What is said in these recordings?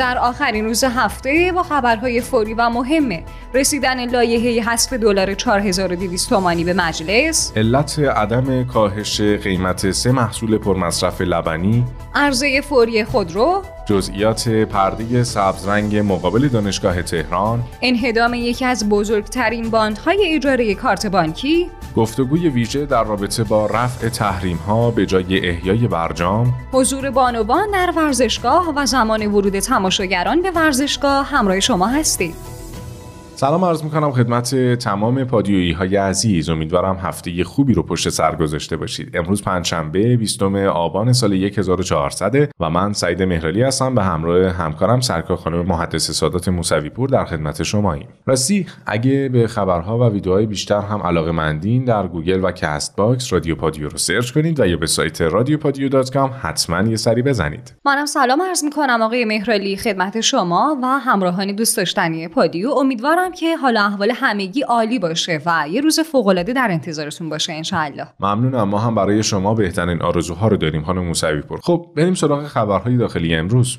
در آخرین روز هفته با خبرهای فوری و مهمه. رسیدن لایحه حذف دلار 4200 تومانی به مجلس. علت عدم کاهش قیمت سه محصول پرمصرف لبنی. عرضه فوری خودرو. جزئیات پرده سبز رنگ مقابل دانشگاه تهران. انهدام یکی از بزرگترین باندهای اجاره کارت بانکی. گفتگوی ویژه در رابطه با رفع تحریم ها به جای احیای برجام. حضور بانوان در ورزشگاه و زمان ورود تماشاگران به ورزشگاه همراه شما هستیم. سلام عرض می‌کنم خدمت تمام پادیویی های عزیز. امیدوارم هفته خوبی رو پشت سر گذاشته باشید. امروز پنجشنبه 20 آبان سال 1400 و من سعید مهرالی هستم. به همراه همکارم سرکار خانم محدث سادات موسوی پور در خدمت شماییم. راستی اگه به خبرها و ویدیوهای بیشتر هم علاقه مندین در گوگل و کست باکس رادیو پادیو رو search کنید و یا به سایت رادیو پادیو حتما یه سری بزنید. منم سلام عرض می‌کنم آقای مهرالی خدمت شما و همراهان دوست داشتنی پادیو. امیدوارم که حالا احوال همگی عالی باشه و یه روز فوقالعاده در انتظارتون باشه انشاءالله. ممنونم. ما هم برای شما بهترین آرزوها رو داریم خانم موسوی پور. خب بریم سراغ خبرهای داخلی امروز.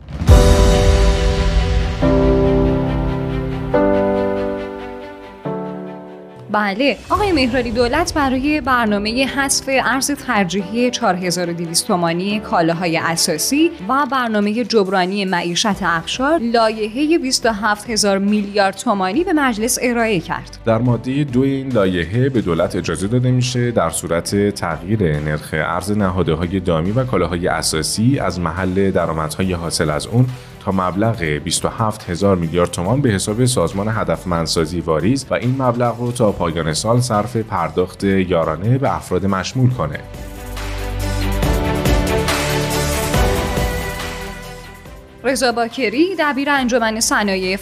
بله آقای مهراری دولت برای برنامه حذف ارز ترجیحی 4200 تومانی کالاهای اساسی و برنامه جبرانی معیشت اقشار لایحه 27000 میلیارد تومانی به مجلس ارائه کرد. در ماده دو این لایحه به دولت اجازه داده میشه در صورت تغییر نرخ ارز نهاده های دامی و کالاهای اساسی از محل درآمدهای حاصل از اون تا مبلغ 27 هزار میلیارد تومان به حساب سازمان هدفمندسازی واریز و این مبلغ رو تا پایان سال صرف پرداخت یارانه به افراد مشمول کنه. رضا باکری دبیر انجمن صنایع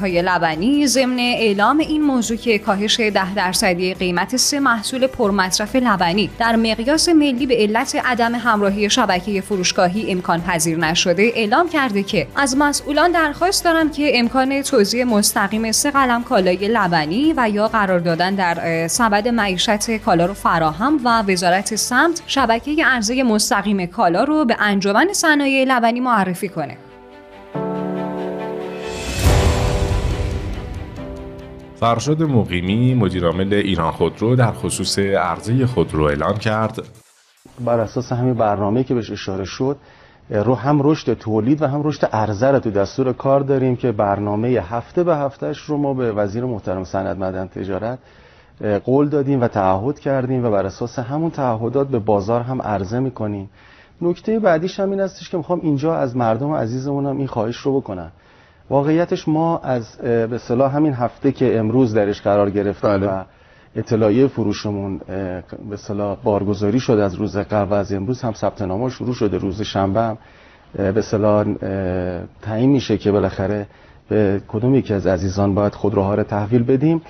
های لبنی ضمن اعلام این موضوع که کاهش ده درصدی قیمت سه محصول پرمصرف لبنی در مقیاس ملی به علت عدم همراهی شبکه فروشگاهی امکان پذیر نشده اعلام کرده که از مسئولان درخواست دارم که امکان توزیع مستقیم سه قلم کالای لبنی و یا قرار دادن در سبد معیشت کالا رو فراهم و وزارت سمت شبکه عرضه مستقیم کالا رو به انجمن صنایع لبنی معرفی کنه. فرشاد مقیمی مدیرعامل ایران خودرو در خصوص عرضه خودرو اعلام کرد. بر اساس همین برنامه که بهش اشاره شد رو هم رشد تولید و هم رشد عرضه رو تو دستور کار داریم که برنامه هفته به هفتهش رو ما به وزیر محترم سند مدن تجارت قول دادیم و تعهد کردیم و بر اساس همون تعهدات به بازار هم عرضه می‌کنیم. نکته بعدیش هم این هستش که می‌خوام اینجا از مردم عزیزمون هم این خواهش رو بکنم. واقعیتش ما از به صلاح همین هفته که امروز درش قرار گرفتیم بله. و اطلاعیه فروشمون به صلاح بارگذاری شده از روز قبل و از امروز هم ثبت نام شروع شده روز شنبه هم. به صلاح تعیین میشه که بالاخره به کدوم یکی از عزیزان باید خودروها رو تحویل بدیم.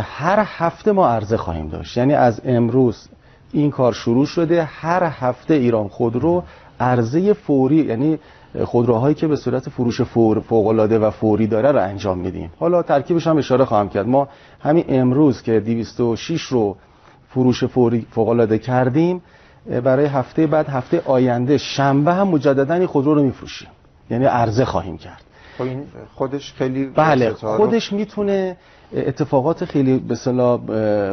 هر هفته ما عرضه خواهیم داشت. یعنی از امروز این کار شروع شده. هر هفته ایران خودرو عرضه فوری یعنی خودروهایی که به صورت فروش فور فوق‌العاده و فوری داره رو انجام میدیم. حالا ترکیبش هم اشاره خواهم کرد. ما همین امروز که 206 رو فروش فوری فوق‌العاده کردیم برای هفته بعد هفته آینده شنبه هم مجددا این خودرو رو میفروشیم. یعنی عرضه خواهیم کرد. خب این خودش خیلی بله خودش می‌تونه اتفاقات خیلی به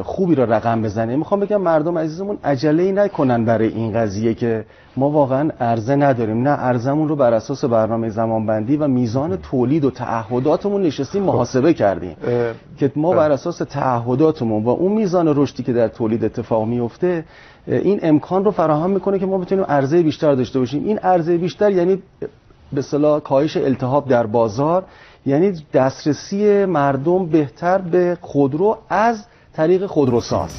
خوبی رو رقم بزنه می‌خوام بگم مردم عزیزمون عجله ای نکنن برای این قضیه که ما واقعا عرضه نداریم نه ارزمون رو بر اساس برنامه زمانبندی و میزان تولید و تعهداتمون نشستیم خب. محاسبه کردیم که ما بله. بر اساس تعهداتمون و اون میزان رشدی که در تولید اتفاق میفته این امکان رو فراهم می‌کنه که ما بتونیم عرضه بیشتر داشته باشیم این عرضه بیشتر یعنی به صلاح کاهش التهاب در بازار یعنی دسترسی مردم بهتر به خودرو از طریق خودروساز.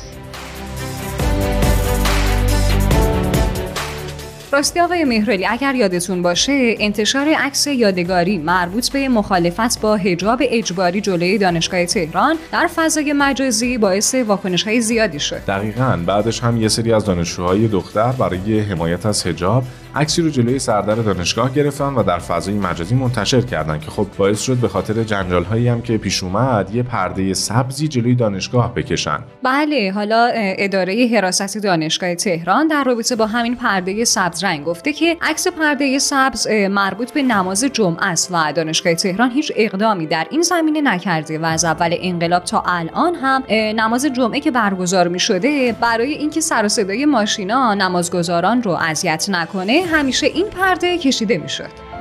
راستی آقای مهرلی اگر یادتون باشه انتشار عکس یادگاری مربوط به مخالفت با حجاب اجباری جلوی دانشگاه تهران در فضای مجازی باعث واکنش های زیادی شد. دقیقا. بعدش هم یه سری از دانشجوهای دختر برای حمایت از حجاب عکسی رو جلوی سردر دانشگاه گرفتن و در فضای مجازی منتشر کردن که خب باعث شد به خاطر جنجال هایی هم که پیش اومد یه پرده سبزی جلوی دانشگاه بکشن. بله حالا اداره حراست دانشگاه تهران در رابطه با همین پرده سبز رنگ گفته که عکس پرده سبز مربوط به نماز جمعه است و دانشگاه تهران هیچ اقدامی در این زمینه نکرده و از اول انقلاب تا الان هم نماز جمعه که برگزار می شده برای اینکه سر و صدای ماشینا نمازگزاران رو اذیت نکنه همیشه این پرده کشیده می شد.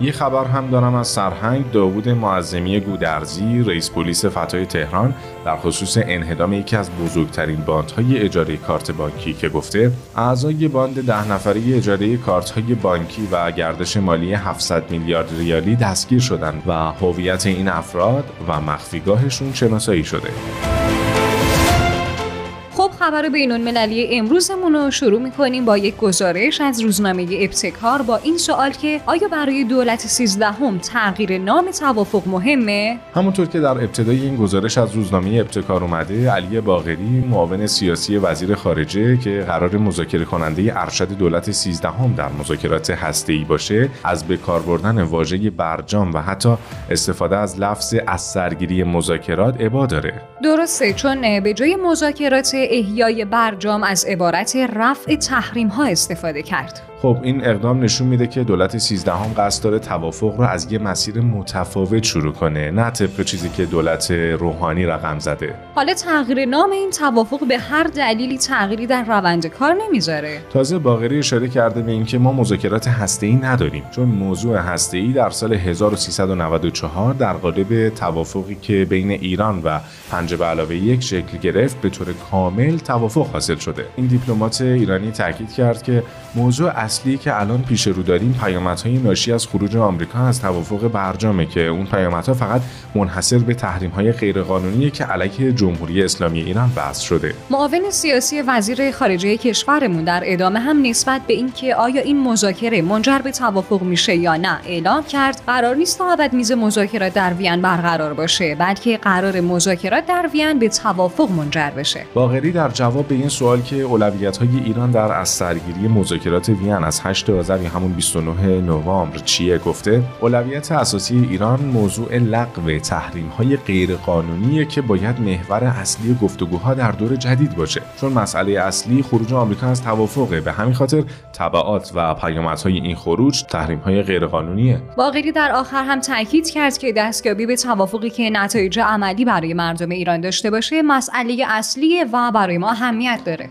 یه خبر هم دارم از سرهنگ داوود معظمی گودرزی رئیس پلیس فتای تهران در خصوص انهدام یکی از بزرگترین باندهای اجاره کارت بانکی که گفته اعضای باند ده نفری اجاره کارت های بانکی و گردش مالی 700 میلیارد ریالی دستگیر شدند و هویت این افراد و مخفیگاهشون شناسایی شده. خب خبر بین المللی امروزمون رو شروع می‌کنیم با یک گزارش از روزنامه ابتکار با این سوال که آیا برای دولت سیزدهم تغییر نام توافق مهمه؟ همونطور که در ابتدای این گزارش از روزنامه ابتکار اومده علی باغری معاون سیاسی وزیر خارجه که قرار مذاکره کننده ارشد دولت سیزدهم در مذاکرات هسته‌ای باشه از به کار بردن واژه برجام و حتی استفاده از لفظ از سرگیری مذاکرات ابا داره درسته چون به جای مذاکرات احیای برجام از عبارت رفع تحریم ها استفاده کرد. خب این اقدام نشون میده که دولت 13 هم قصد داره توافق رو از یه مسیر متفاوت شروع کنه نه طبق چیزی که دولت روحانی رقم زده. حالا تغییر نام این توافق به هر دلیلی تغییری در روند کار نمی‌ذاره. تازه باقری اشاره کرده به اینکه ما مذاکرات هسته‌ای نداریم چون موضوع هسته‌ای در سال 1394 در قالب توافقی که بین ایران و پنج به علاوه یک شکل گرفت به طور کامل توافق حاصل شده. این دیپلمات ایرانی تاکید کرد که موضوع اصلی که الان پیش رو داریم پیامدهای ناشی از خروج آمریکا از توافق برجامه که اون پیامدها فقط منحصر به تحریم‌های غیرقانونی که علیه جمهوری اسلامی ایران وضع شده. معاون سیاسی وزیر خارجه کشورمون در ادامه هم نسبت به اینکه آیا این مذاکره منجر به توافق میشه یا نه اعلام کرد قرار نیست تا ابد میز مذاکرات در وین برقرار باشه بلکه قرار مذاکرات در وین به توافق منجر بشه. باقری در جواب به این سوال که اولویت‌های ایران در از سرگیری مذاکرات وین از 8 آذر یا همون 29 نوامبر چیه گفته؟ اولویت اساسی ایران موضوع لغو تحریم های غیر قانونیه که باید محور اصلی گفتگوها در دور جدید باشه. چون مسئله اصلی خروج آمریکا از توافقه. به همین خاطر تبعات و پیامدهای این خروج تحریم های غیر قانونیه باقری در آخر هم تاکید کرد که دستیابی به توافقی که نتایج عملی برای مردم ایران داشته باشه مسئله اصلیه و برای ما اهمیت داره.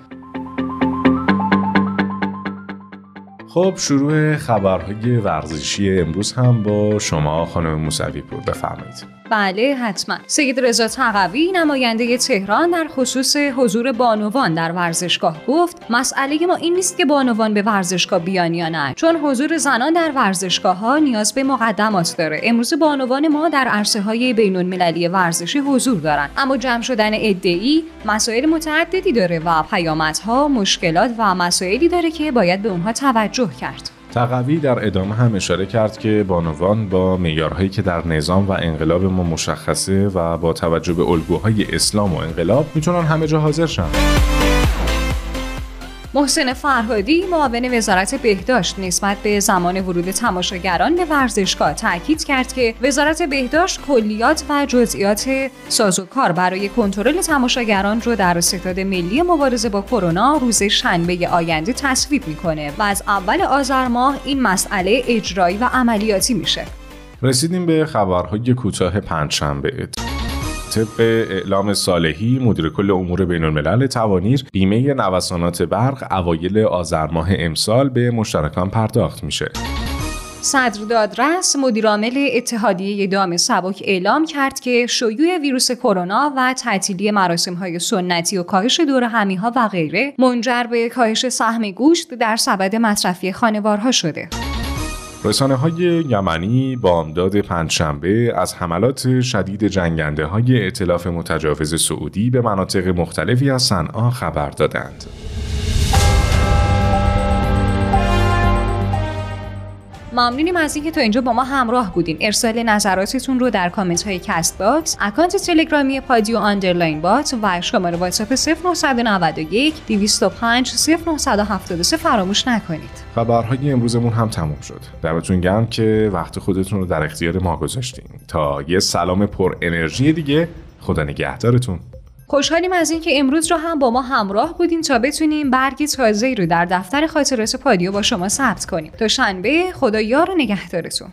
خب شروع خبرهای ورزشی امروز هم با شما خانم موسوی پور. بفرمایید. بله حتما. سید رضا تقوی نماینده تهران در خصوص حضور بانوان در ورزشگاه گفت مسئله ما این نیست که بانوان به ورزشگاه بیان یا نه چون حضور زنان در ورزشگاه ها نیاز به مقدمات داره. امروز بانوان ما در عرصه های بین المللی ورزشی حضور دارن. اما جمع شدن ادعی مسائل متعددی داره و پیامدها مشکلات و مسائلی داره که باید به اونها توجه کرد. تقوی در ادامه هم اشاره کرد که بانوان با معیارهایی که در نظام و انقلاب ما مشخصه و با توجه به الگوهای اسلام و انقلاب می‌تونن همه جا حاضر شن. محسن فرهادی معاون وزارت بهداشت نسبت به زمان ورود تماشاگران به ورزشگاه تاکید کرد که وزارت بهداشت کلیات و جزئیات سازوکار برای کنترل تماشاگران رو در ستاد ملی مبارزه با کرونا روز شنبه آینده تصویب می‌کنه و از اول آذر ماه این مسئله اجرایی و عملیاتی میشه. رسیدیم به خبرهای کوتاه پنجشنبه طبق اعلام صالحی مدیر کل امور بین الملل توانیر بیمه نوسانات برق اوایل آذر ماه امسال به مشترکان پرداخت میشه. صدر دادرس مدیرعامل اتحادیه دام سبک اعلام کرد که شیوع ویروس کرونا و تعطیلی مراسم های سنتی و کاهش دور همیها و غیره منجر به کاهش سهم گوشت در سبد مصرفی خانوارها شده. رسانه های یمنی بامداد پنجشنبه از حملات شدید جنگنده های ائتلاف متجاوز سعودی به مناطق مختلفی از صنعا خبر دادند. ممنونیم از اینکه تا اینجا با ما همراه بودین. ارسال نظراتتون رو در کامنت های کست باکس account تلگرامی پادیو underline bot و شماره واتساپ 0991 205 0973 فراموش نکنید. خبرهای امروزمون هم تموم شد. دمتون گرم که وقت خودتون رو در اختیار ما گذاشتین. تا یه سلام پر انرژی دیگه خدا نگهدارتون. خوشحالیم از اینکه امروز رو هم با ما همراه بودیم تا بتونیم برگی تازه رو در دفتر خاطرات پادیو با شما ثبت کنیم. تا شنبه خدا یار و نگهدارتون.